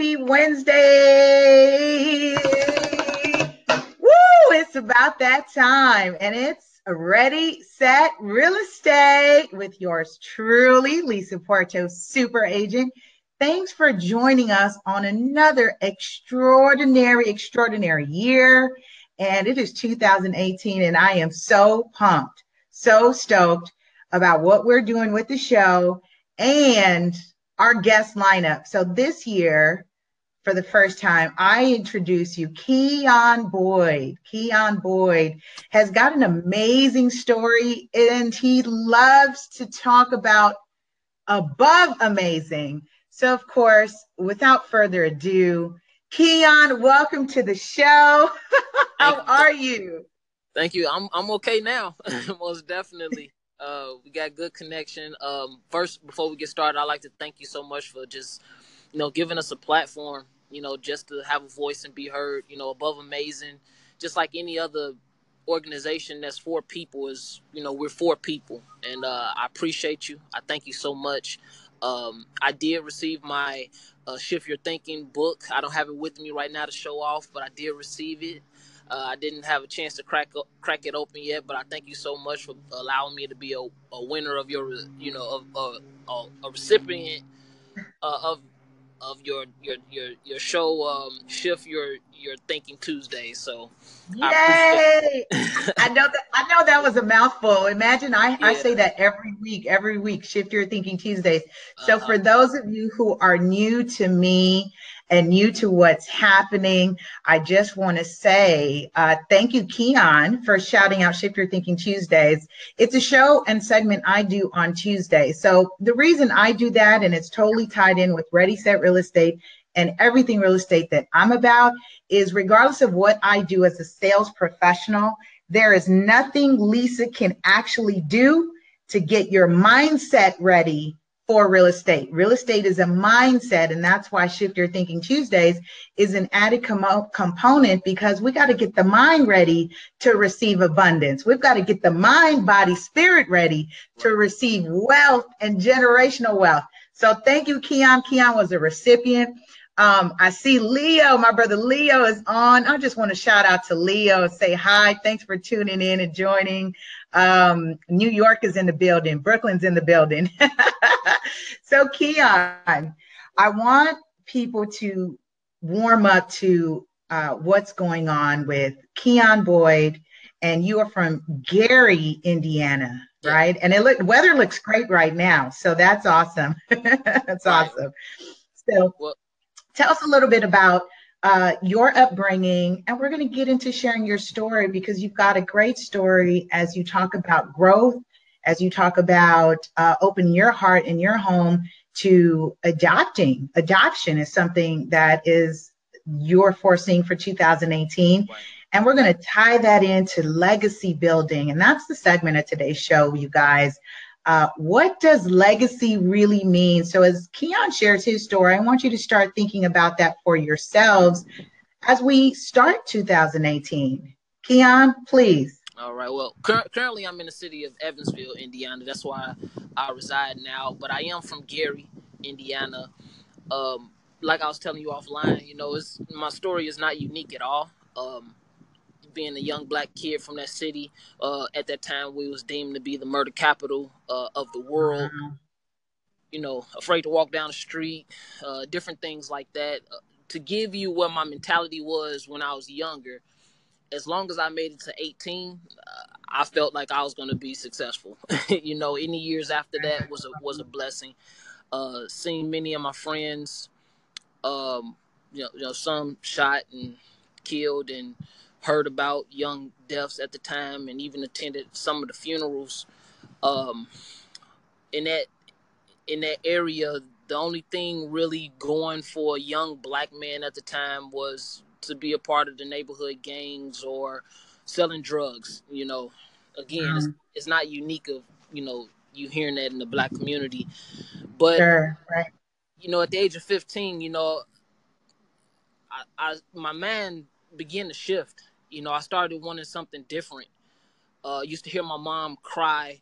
Happy Wednesday. Woo! It's about that time and it's ready, set, real estate with yours truly, Lisa Porto, super agent. Thanks for joining us on another extraordinary, extraordinary year. And it is 2018, and I am so pumped, so stoked about what we're doing with the show and our guest lineup. So this year, for the first time, I introduce you Keon Boyd. Keon Boyd has got an amazing story and he loves to talk about above amazing. So, of course, without further ado, Keon, welcome to the show. How are you? Thank you. I'm I'm okay now. Most definitely. Uh, we got good connection. Um, first, before we get started, I'd like to thank you so much for just, you know, giving us a platform, you know, just to have a voice and be heard, you know, above amazing. Just like any other organization that's for people is, you know, we're for people. And uh, I appreciate you. I thank you so much. Um, I did receive my uh, Shift Your Thinking book. I don't have it with me right now to show off, but I did receive it. Uh, I didn't have a chance to crack crack it open yet, but I thank you so much for allowing me to be a, a winner of your, you know, of a, a recipient uh, of of your your your your show um, shift your your thinking Tuesday. So yay! I, I, know that I know that was a mouthful. Imagine I, yeah. I say that every week, every week, shift your thinking Tuesdays. So uh-huh. for those of you who are new to me and new to what's happening, I just want to say uh, thank you, Keon, for shouting out Shift Your Thinking Tuesdays. It's a show and segment I do on Tuesday. So the reason I do that, and it's totally tied in with Ready Set Real Estate and everything real estate that I'm about, is regardless of what I do as a sales professional, there is nothing Lisa can actually do to get your mindset ready for real estate. Real estate is a mindset, and that's why Shift Your Thinking Tuesdays is an added com- component because we got to get the mind ready to receive abundance. We've got to get the mind, body, spirit ready to receive wealth and generational wealth. So thank you, Keon. Keon was a recipient. Um, I see Leo, my brother Leo is on. I just want to shout out to Leo and say hi. Thanks for tuning in and joining. Um, New York is in the building, Brooklyn's in the building. so, Keon, I want people to warm up to uh, what's going on with Keon Boyd, and you are from Gary, Indiana, right? And it look weather looks great right now, so that's awesome. that's right. awesome. So, well, tell us a little bit about uh, your upbringing, and we're going to get into sharing your story because you've got a great story as you talk about growth, as you talk about uh, opening your heart and your home to adopting. Adoption is something that is you're foreseeing for 2018. And we're going to tie that into legacy building. And that's the segment of today's show, you guys. Uh, what does legacy really mean? So, as Keon shares his story, I want you to start thinking about that for yourselves as we start 2018. Keon, please. All right. Well, cur- currently I'm in the city of Evansville, Indiana. That's why I reside now. But I am from Gary, Indiana. Um, like I was telling you offline, you know, it's my story is not unique at all. Um, being a young black kid from that city. Uh, at that time, we was deemed to be the murder capital uh, of the world. Mm-hmm. You know, afraid to walk down the street, uh, different things like that. Uh, to give you what my mentality was when I was younger, as long as I made it to 18, uh, I felt like I was going to be successful. you know, any years after that was a was a blessing. Uh, seeing many of my friends, um, you know, you know, some shot and killed, and heard about young deaths at the time and even attended some of the funerals um, in that in that area the only thing really going for a young black man at the time was to be a part of the neighborhood gangs or selling drugs you know again mm-hmm. it's, it's, not unique of you know you hearing that in the black community but sure, right. you know at the age of 15 you know I, I my mind began to shift you know, I started wanting something different. Uh, used to hear my mom cry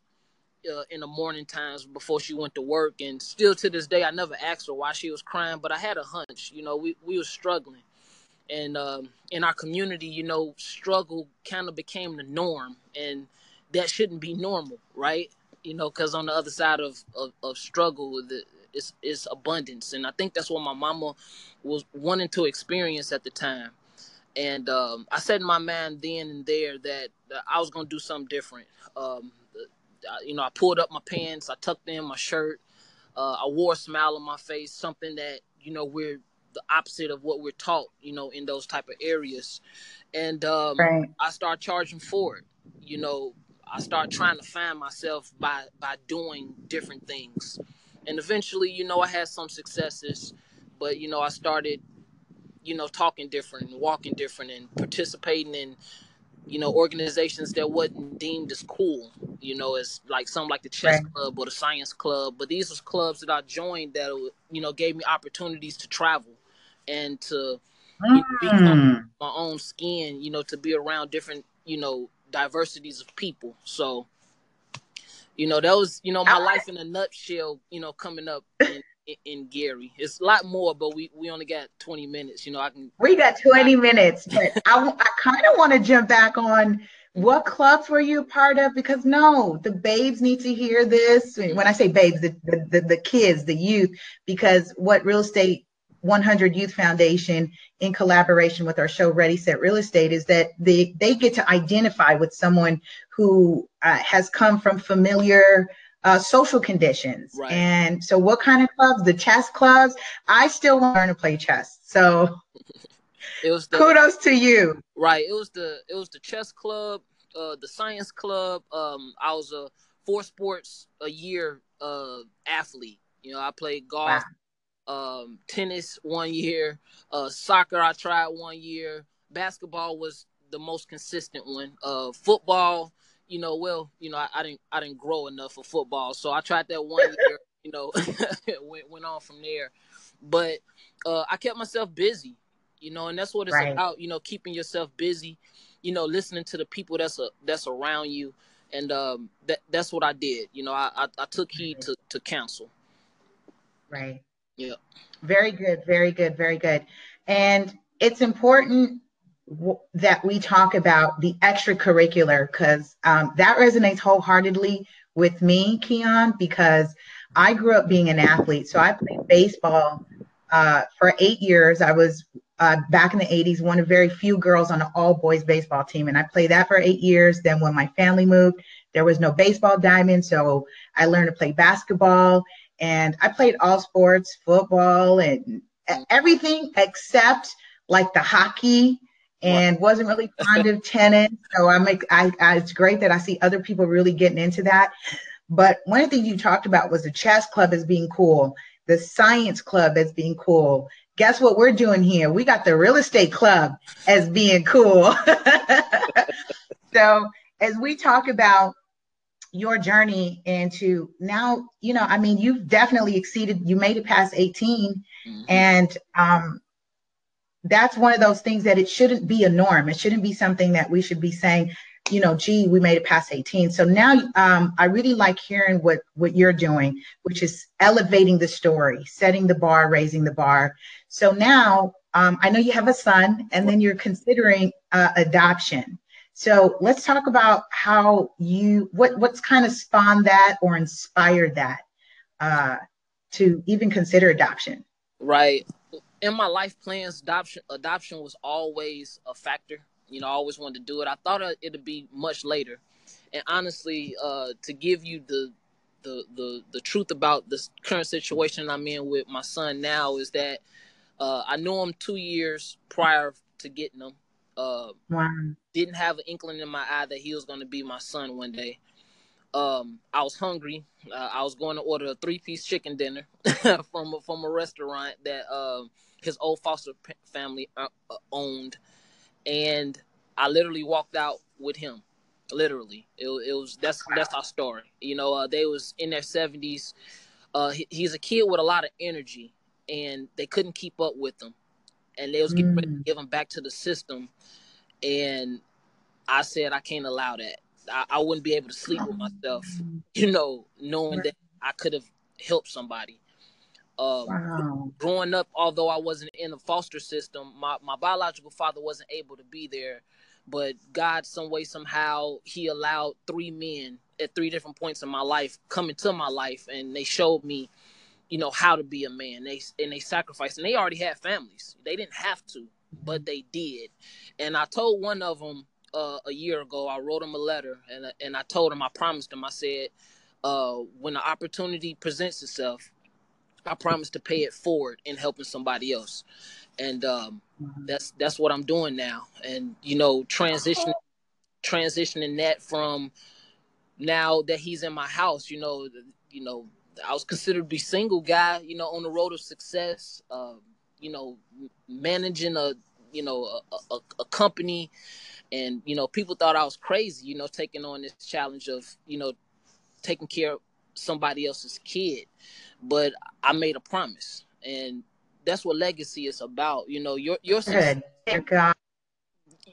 uh, in the morning times before she went to work, and still to this day, I never asked her why she was crying, but I had a hunch. You know, we we were struggling, and um, in our community, you know, struggle kind of became the norm, and that shouldn't be normal, right? You know, because on the other side of of, of struggle, the, it's it's abundance, and I think that's what my mama was wanting to experience at the time. And um, I said in my mind then and there that, I was gonna do something different. Um, you know, I pulled up my pants, I tucked in my shirt, uh, I wore a smile on my face, something that you know we're the opposite of what we're taught, you know, in those type of areas. And um, right. I start charging for it. You know, I start trying to find myself by by doing different things. And eventually, you know, I had some successes, but you know, I started, you know, talking different and walking different and participating in you know, organizations that wasn't deemed as cool, you know, as like some like the chess right. club or the science club. But these was clubs that I joined that, you know, gave me opportunities to travel and to mm. be on my own skin, you know, to be around different, you know, diversities of people. So, you know, that was, you know, my life in a nutshell, you know, coming up in, in Gary. It's a lot more, but we we only got 20 minutes. You know, I can. We got 20 minutes, but I, I kind of want to jump back on what clubs were you part of? Because no, the babes need to hear this. When I say babes, the, the, the, the kids, the youth, because what Real Estate 100 Youth Foundation, in collaboration with our show Ready Set Real Estate, is that they, they get to identify with someone who uh, has come from familiar uh, social conditions. Right. And so, what kind of clubs? The chess clubs. I still want to learn to play chess. So, it was the, kudos to you. Right. It was the it was the chess club, uh, the science club. Um, I was a four sports a year uh athlete. You know, I played golf, wow. um, tennis one year, uh, soccer I tried one year. Basketball was the most consistent one. Uh, football you know, well, you know, I, I, didn't I didn't grow enough for football, so I tried that one year. You know, went went on from there, but uh, I kept myself busy. You know, and that's what it's right. about. You know, keeping yourself busy. You know, listening to the people that's a, that's around you, and um, that that's what I did. You know, I I, I took heed to to counsel. Right. Yeah. Very good. Very good. Very good. And it's important that we talk about the extracurricular because um, that resonates wholeheartedly with me, Keon, because I grew up being an athlete. So I played baseball uh, for eight years. I was uh, back in the 80s, one of very few girls on an all boys baseball team. And I played that for eight years. Then when my family moved, there was no baseball diamond. So I learned to play basketball and I played all sports, football, and everything except like the hockey and wasn't really fond of tennis. So I make I, I, it's great that I see other people really getting into that. But one of the things you talked about was the chess club as being cool, the science club as being cool. Guess what we're doing here? We got the real estate club as being cool. so as we talk about your journey into now, you know, I mean, you've definitely exceeded, you made it past 18 mm-hmm. and um, that's one of those things that it shouldn't be a norm. It shouldn't be something that we should be saying, you know, gee, we made it past 18. So now um, I really like hearing what what you're doing, which is elevating the story, setting the bar, raising the bar. So now um, I know you have a son, and then you're considering uh, adoption. So let's talk about how you what what's kind of spawned that or inspired that uh, to even consider adoption. Right in my life plans, adoption adoption was always a factor. You know, I always wanted to do it. I thought it'd be much later, and honestly, uh, to give you the the the the truth about this current situation I'm in with my son now is that uh, I knew him two years prior to getting him. Uh, wow. Didn't have an inkling in my eye that he was going to be my son one day um, I was hungry. Uh, I was going to order a three piece chicken dinner from a, from a restaurant that um, his old foster family uh, uh, owned, and I literally walked out with him. Literally, it, it was that's that's our story. You know, uh, they was in their seventies. Uh, he, he's a kid with a lot of energy, and they couldn't keep up with him, and they was getting mm. ready to mm. give him back to the system, and I said I can't allow that I, I wouldn't be able to sleep with myself, you know, knowing that I could have helped somebody. Uh, wow. Growing up, although I wasn't in the foster system, my, my biological father wasn't able to be there. But God, some way, somehow, He allowed three men at three different points in my life come into my life, and they showed me, you know, how to be a man. They and they sacrificed, and they already had families. They didn't have to, but they did. And I told one of them uh, a year ago. I wrote him a letter, and and I told him, I promised him, I said, uh, when the opportunity presents itself, I promise to pay it forward in helping somebody else, and um, mm-hmm. that's that's what I'm doing now. And you know, transition transitioning that from now that he's in my house, you know, you know, I was considered to be single guy, you know, on the road of success, uh, you know, managing a you know a, a, a company and you know people thought i was crazy you know taking on this challenge of you know taking care of somebody else's kid but I made a promise, and that's what legacy is about. You know, your your success,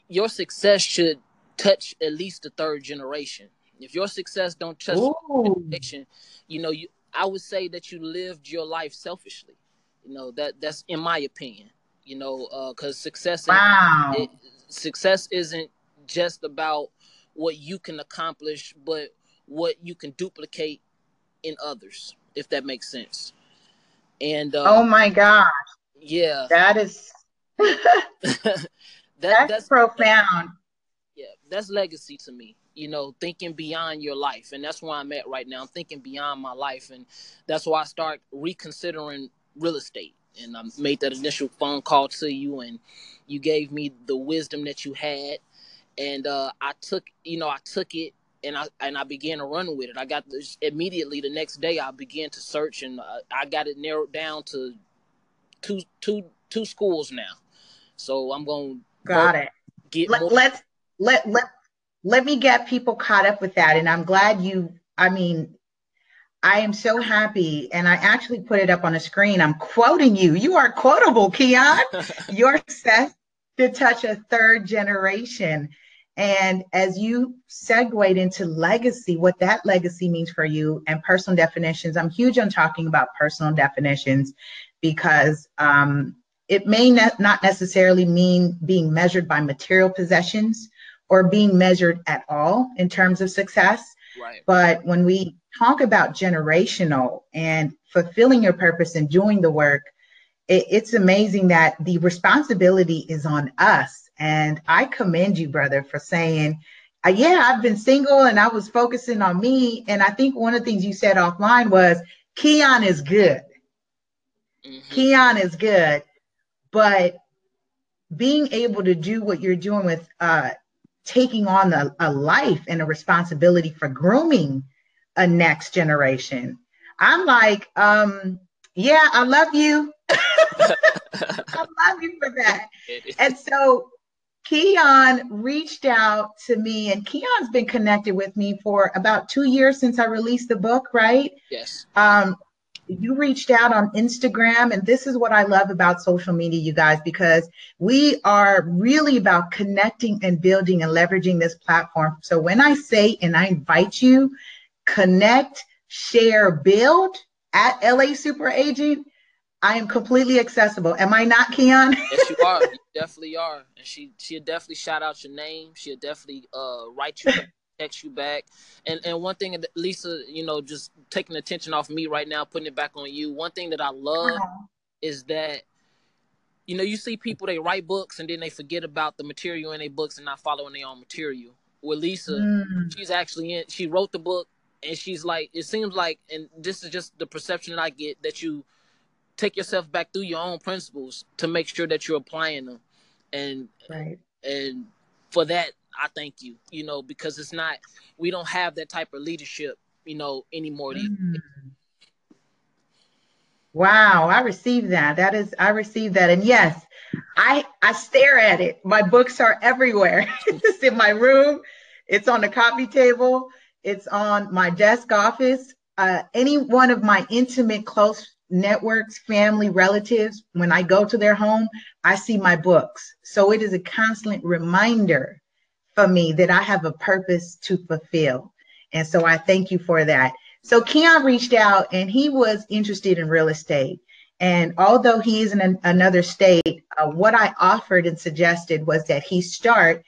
your success should touch at least the third generation. If your success don't touch generation, you know, you I would say that you lived your life selfishly. You know that that's in my opinion. You know, because uh, success, wow. it, success isn't just about what you can accomplish, but what you can duplicate in others if that makes sense. And uh, oh my gosh, yeah, that is that, that's, that's profound. Yeah, that's legacy to me. You know, thinking beyond your life, and that's where I'm at right now. I'm thinking beyond my life, and that's why I start reconsidering real estate. And I made that initial phone call to you, and you gave me the wisdom that you had, and uh, I took, you know, I took it and I and I began to run with it. I got this immediately the next day. I began to search, and uh, I got it narrowed down to two two two schools now. So I'm going. Got it. Get let, let's let let let me get people caught up with that, and I'm glad you. I mean, I am so happy, and I actually put it up on the screen. I'm quoting you. You are quotable, Keon. You're set to touch a third generation. And as you segued into legacy, what that legacy means for you and personal definitions, I'm huge on talking about personal definitions because um, it may ne- not necessarily mean being measured by material possessions or being measured at all in terms of success. Right. But when we talk about generational and fulfilling your purpose and doing the work, it, it's amazing that the responsibility is on us and I commend you, brother, for saying, uh, yeah, I've been single and I was focusing on me. And I think one of the things you said offline was Keon is good. Mm-hmm. Keon is good. But being able to do what you're doing with uh, taking on a, a life and a responsibility for grooming a next generation. I'm like, um, yeah, I love you. I love you for that. And so Keon reached out to me, and Keon's been connected with me for about two years since I released the book, right? Yes. Um, you reached out on Instagram, and this is what I love about social media, you guys, because we are really about connecting and building and leveraging this platform. So when I say and I invite you, connect, share, build at LA Super Agent, I am completely accessible. Am I not, Keon? yes, you are. You definitely are. And she she'll definitely shout out your name. She'll definitely uh write you text you back. And and one thing Lisa, you know, just taking attention off me right now, putting it back on you. One thing that I love uh-huh. is that you know, you see people they write books and then they forget about the material in their books and not following their own material. With Lisa, mm. she's actually in she wrote the book and she's like it seems like and this is just the perception that I get that you take yourself back through your own principles to make sure that you're applying them and right. and for that i thank you you know because it's not we don't have that type of leadership you know anymore mm. wow i received that. That is i received that. And yes i i stare at it. My books are everywhere. It's in my room. It's on the coffee table. It's on my desk office. Uh, any one of my intimate close networks, family, relatives, when I go to their home, I see my books. So it is a constant reminder for me that I have a purpose to fulfill. And so I thank you for that. So Keon reached out and he was interested in real estate. And although he is in an, another state, uh, what I offered and suggested was that he start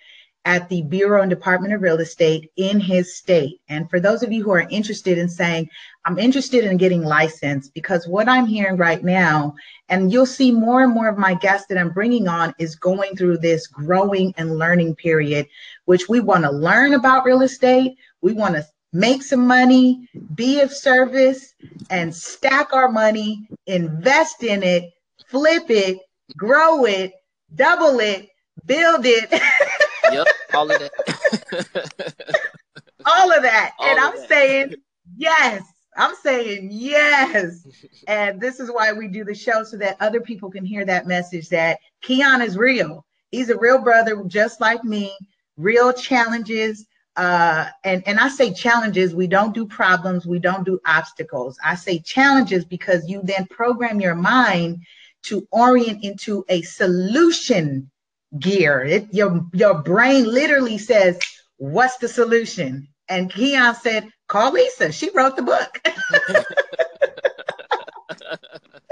at the Bureau and Department of Real Estate in his state. And for those of you who are interested in saying, I'm interested in getting licensed, because what I'm hearing right now, and you'll see more and more of my guests that I'm bringing on, is going through this growing and learning period, which we want to learn about real estate. We want to make some money, be of service, and stack our money, invest in it, flip it, grow it, double it, build it. yep, all of that. all of that. All and of I'm that. saying, yes. I'm saying yes. and this is why we do the show so that other people can hear that message that Keon is real. He's a real brother, just like me, real challenges, uh, and, and I say challenges, we don't do problems, we don't do obstacles. I say challenges because you then program your mind to orient into a solution gear. It, your, your brain literally says, What's the solution? And Keon said, Call Lisa. She wrote the book.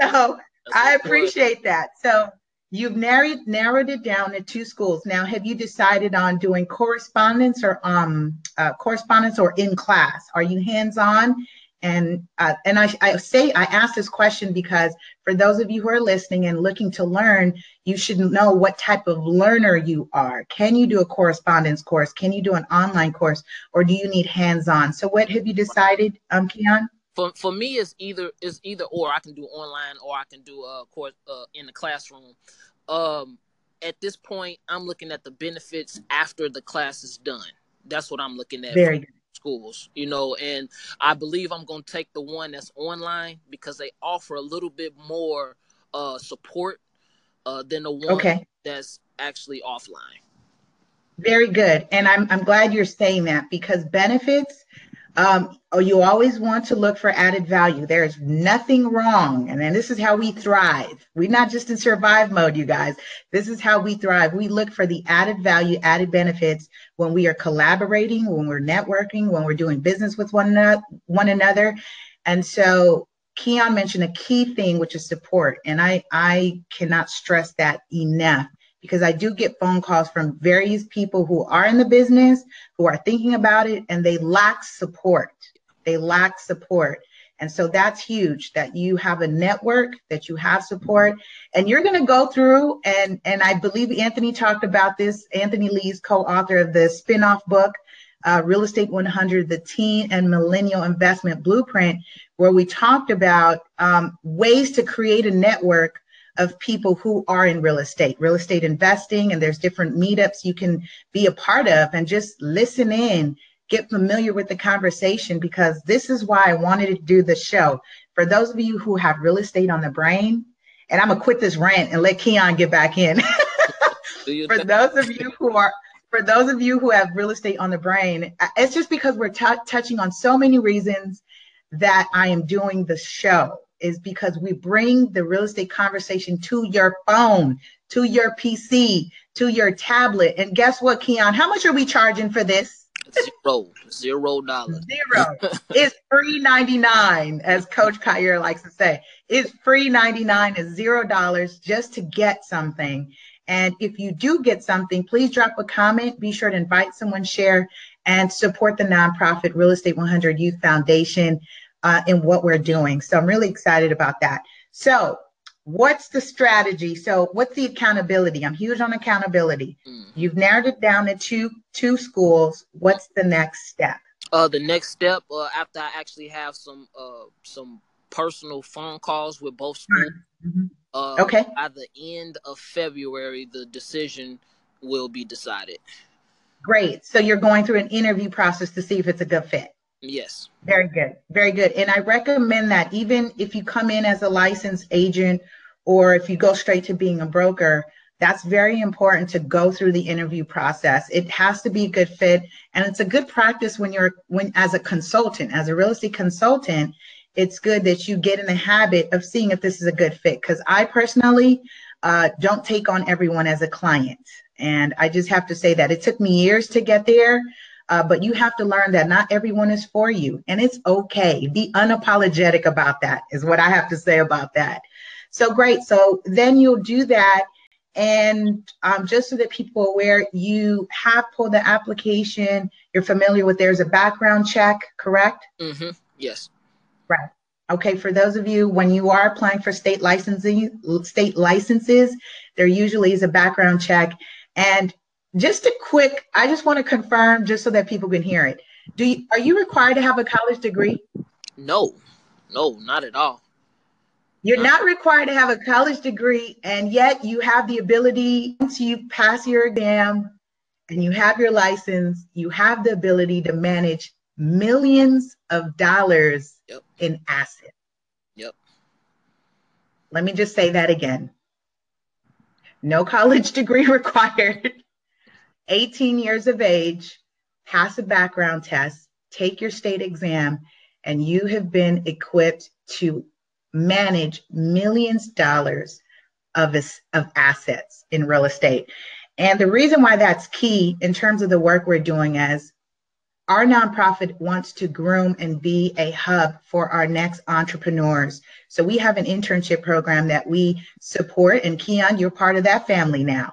so I appreciate that. So You've narrowed narrowed it down to two schools. Now, have you decided on doing correspondence or um uh, correspondence or in class? Are you hands on? And uh, and I, I say I ask this question because for those of you who are listening and looking to learn, you should know what type of learner you are. Can you do a correspondence course? Can you do an online course, or do you need hands on? So, what have you decided, um, Keon? for for me it's either it's either or I can do online or I can do a course uh, in the classroom. Um, at this point, I'm looking at the benefits after the class is done. That's what I'm looking at. Very good. Schools, you know, and I believe I'm going to take the one that's online because they offer a little bit more uh, support uh, than the one okay. that's actually offline. Very good, and I'm I'm glad you're saying that because benefits um, oh, you always want to look for added value. There is nothing wrong. And then this is how we thrive. We're not just in survive mode, you guys. This is how we thrive. We look for the added value, added benefits when we are collaborating, when we're networking, when we're doing business with one another. One another. And so Keon mentioned a key thing, which is support. And I, I cannot stress that enough because I do get phone calls from various people who are in the business, who are thinking about it, and they lack support. They lack support. And so that's huge that you have a network, that you have support, and you're going to go through. And, and I believe Anthony talked about this. Anthony Lee's co author of the spin off book, uh, Real Estate 100, the Teen and Millennial Investment Blueprint, where we talked about um, ways to create a network of people who are in real estate, real estate investing, and there's different meetups you can be a part of and just listen in, get familiar with the conversation because this is why I wanted to do the show. For those of you who have real estate on the brain, and I'm gonna quit this rant and let Keon get back in. for those of you who are for those of you who have real estate on the brain, it's just because we're t- touching on so many reasons that I am doing the show is because we bring the real estate conversation to your phone, to your PC, to your tablet. And guess what, Keon? How much are we charging for this? Zero, zero dollars. Zero. it's free 99, as Coach Kyer likes to say. It's free 99, it's zero dollars just to get something. And if you do get something, please drop a comment. Be sure to invite someone, share, and support the nonprofit Real Estate 100 Youth Foundation uh, in what we're doing. So I'm really excited about that. So, what's the strategy? So, what's the accountability? I'm huge on accountability. Mm. You've narrowed it down to two two schools. What's the next step? Uh, the next step uh, after I actually have some uh, some personal phone calls with both schools. Mm-hmm. Uh, okay. By the end of February, the decision will be decided. Great. So you're going through an interview process to see if it's a good fit. Yes. Very good. Very good. And I recommend that even if you come in as a licensed agent or if you go straight to being a broker, that's very important to go through the interview process. It has to be a good fit and it's a good practice when you're when as a consultant, as a real estate consultant, it's good that you get in the habit of seeing if this is a good fit cuz I personally uh, don't take on everyone as a client. And I just have to say that it took me years to get there. Uh, but you have to learn that not everyone is for you, and it's okay. Be unapologetic about that, is what I have to say about that. So great. So then you'll do that. And um, just so that people are aware, you have pulled the application. You're familiar with there's a background check, correct? Mm-hmm. Yes. Right. Okay. For those of you, when you are applying for state licensing, state licenses, there usually is a background check. And just a quick, I just want to confirm, just so that people can hear it. Do you are you required to have a college degree? No, no, not at all. You're not required to have a college degree, and yet you have the ability, once you pass your exam and you have your license, you have the ability to manage millions of dollars yep. in assets. Yep. Let me just say that again. No college degree required. 18 years of age, pass a background test, take your state exam, and you have been equipped to manage millions of dollars of, of assets in real estate. And the reason why that's key in terms of the work we're doing as our nonprofit wants to groom and be a hub for our next entrepreneurs. So we have an internship program that we support, and Keon, you're part of that family now,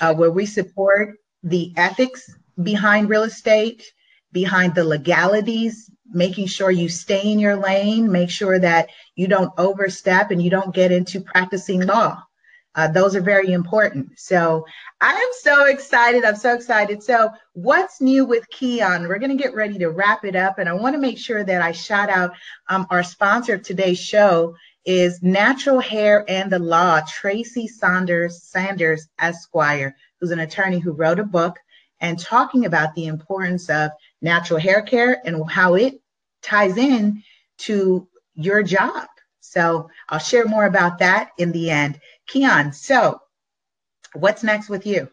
uh, where we support the ethics behind real estate, behind the legalities, making sure you stay in your lane, make sure that you don't overstep and you don't get into practicing law. Uh, those are very important. So I am so excited. I'm so excited. So, what's new with Keon? We're going to get ready to wrap it up. And I want to make sure that I shout out um, our sponsor of today's show is Natural Hair and the Law, Tracy Saunders Sanders Esquire who's an attorney who wrote a book and talking about the importance of natural hair care and how it ties in to your job. So I'll share more about that in the end. Keon, so what's next with you?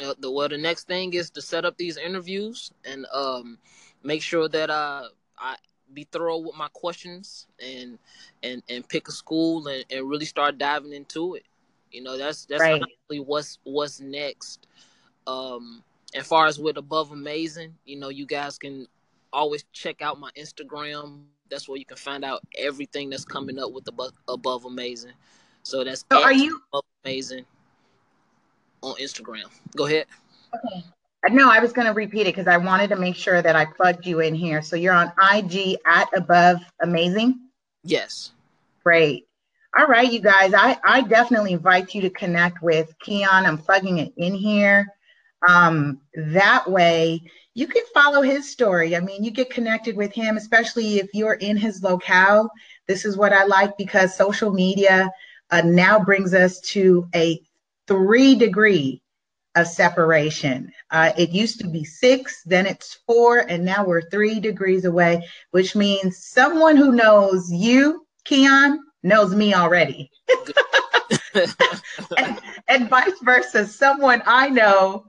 Uh, the well, the next thing is to set up these interviews and um, make sure that uh, I be thorough with my questions and and and pick a school and, and really start diving into it. You know, that's that's right. what's what's next. Um, as far as with above amazing, you know, you guys can always check out my Instagram. That's where you can find out everything that's coming up with above, above amazing. So that's so are you above amazing on Instagram. Go ahead. Okay. No, I was going to repeat it because I wanted to make sure that I plugged you in here. So you're on IG at above amazing. Yes. Great. All right, you guys, I, I definitely invite you to connect with Keon. I'm plugging it in here. Um, that way you can follow his story. I mean, you get connected with him, especially if you're in his locale. This is what I like because social media uh, now brings us to a three degree of separation. Uh, it used to be six, then it's four, and now we're three degrees away, which means someone who knows you, Keon, knows me already. and, and vice versa. Someone I know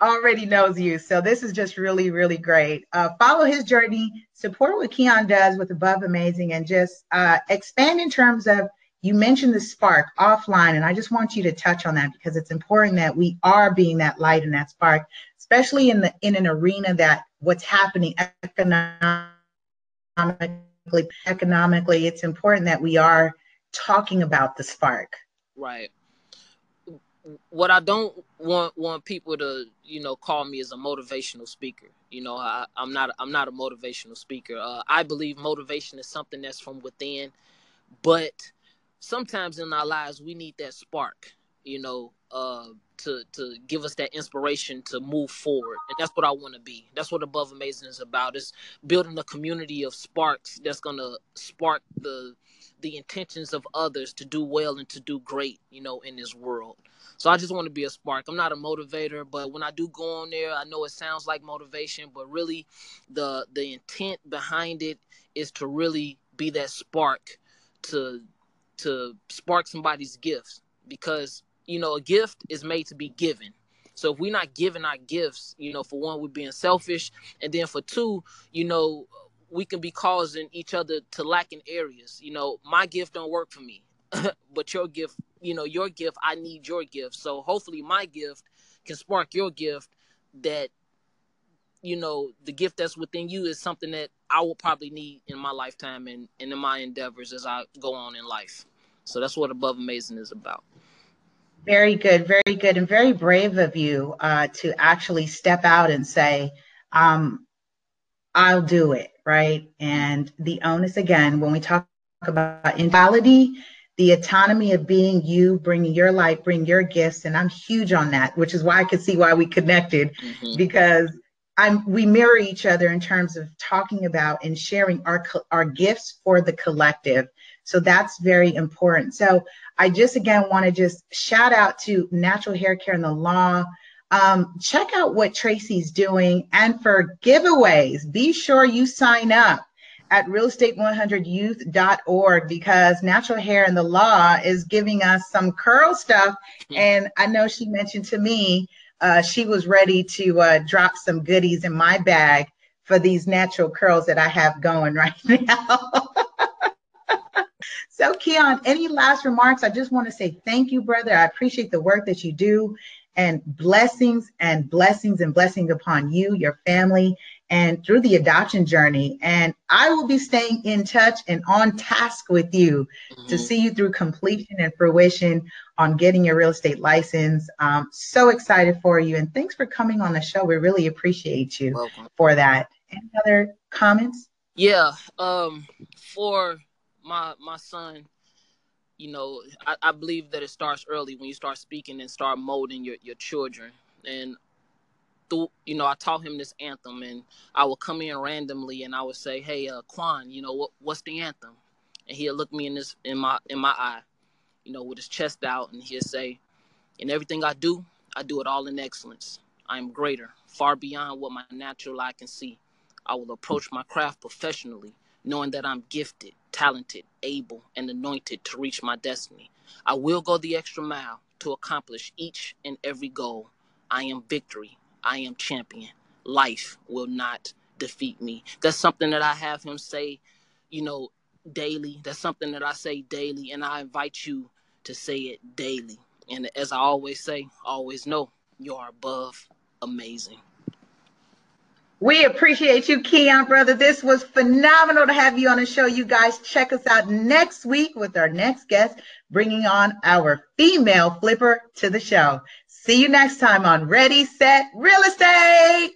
already knows you. So this is just really, really great. Uh, follow his journey, support what Keon does with Above Amazing, and just uh, expand in terms of you mentioned the spark offline, and I just want you to touch on that because it's important that we are being that light and that spark, especially in the in an arena that what's happening economically economically, it's important that we are talking about the spark. Right. What I don't want want people to, you know, call me as a motivational speaker. You know, I, am not I'm not a motivational speaker. Uh, I believe motivation is something that's from within, but sometimes in our lives we need that spark. You know, uh, to to give us that inspiration to move forward. And that's what i want to be. That's what above amazing is about. Is building a community of sparks that's to spark the the intentions of others to do well and to do great you know in this world. So i just want to be a spark. I'm not a motivator but when i do go on there i know it sounds like motivation but really the the intent behind it is to really be that spark to to spark somebody's gifts because you know, a gift is made to be given. So if we're not giving our gifts, you know, for one, we're being selfish, and then for two, you know, we can be causing each other to lack in areas. You know, my gift don't work for me, but your gift, you know your gift i need your gift so hopefully my gift can spark your gift that you know the gift that's within you is something that i will probably need in my lifetime and, and in my endeavors as i go on in life so that's what above amazing is about very good very good and very brave of you uh, to actually step out and say um, i'll do it right and the onus again when we talk about individuality the autonomy of being you, bringing your light, bring your gifts. And I'm huge on that, which is why I could see why we connected mm-hmm. because I'm, we mirror each other in terms of talking about and sharing our, our gifts for the collective. So that's very important. So I just, again, want to just shout out to natural hair care and the law. Um, check out what Tracy's doing and for giveaways, be sure you sign up at realestate100youth.org because natural hair and the law is giving us some curl stuff. And I know she mentioned to me uh, she was ready to uh, drop some goodies in my bag for these natural curls that I have going right now. so, Keon, any last remarks? I just want to say thank you, brother. I appreciate the work that you do and blessings and blessings and blessings upon you, your family, and through the adoption journey. And I will be staying in touch and on task with you mm-hmm. to see you through completion and fruition on getting your real estate license. Um, so excited for you. And thanks for coming on the show. We really appreciate you Welcome. for that. Any other comments? Yeah. Um, for my my son, you know, I, I believe that it starts early when you start speaking and start molding your, your children. And through, you know, I taught him this anthem, and I would come in randomly, and I would say, "Hey, uh, Quan, you know what? What's the anthem?" And he'll look me in this in my in my eye, you know, with his chest out, and he'll say, "In everything I do, I do it all in excellence. I am greater, far beyond what my natural eye can see. I will approach my craft professionally, knowing that I'm gifted, talented, able, and anointed to reach my destiny. I will go the extra mile to accomplish each and every goal. I am victory. I am champion. Life will not defeat me. That's something that I have him say, you know, daily. That's something that I say daily, and I invite you to say it daily. And as I always say, always know you are above amazing. We appreciate you, Keon, brother. This was phenomenal to have you on the show. You guys check us out next week with our next guest, bringing on our female flipper to the show. See you next time on Ready, Set, Real Estate.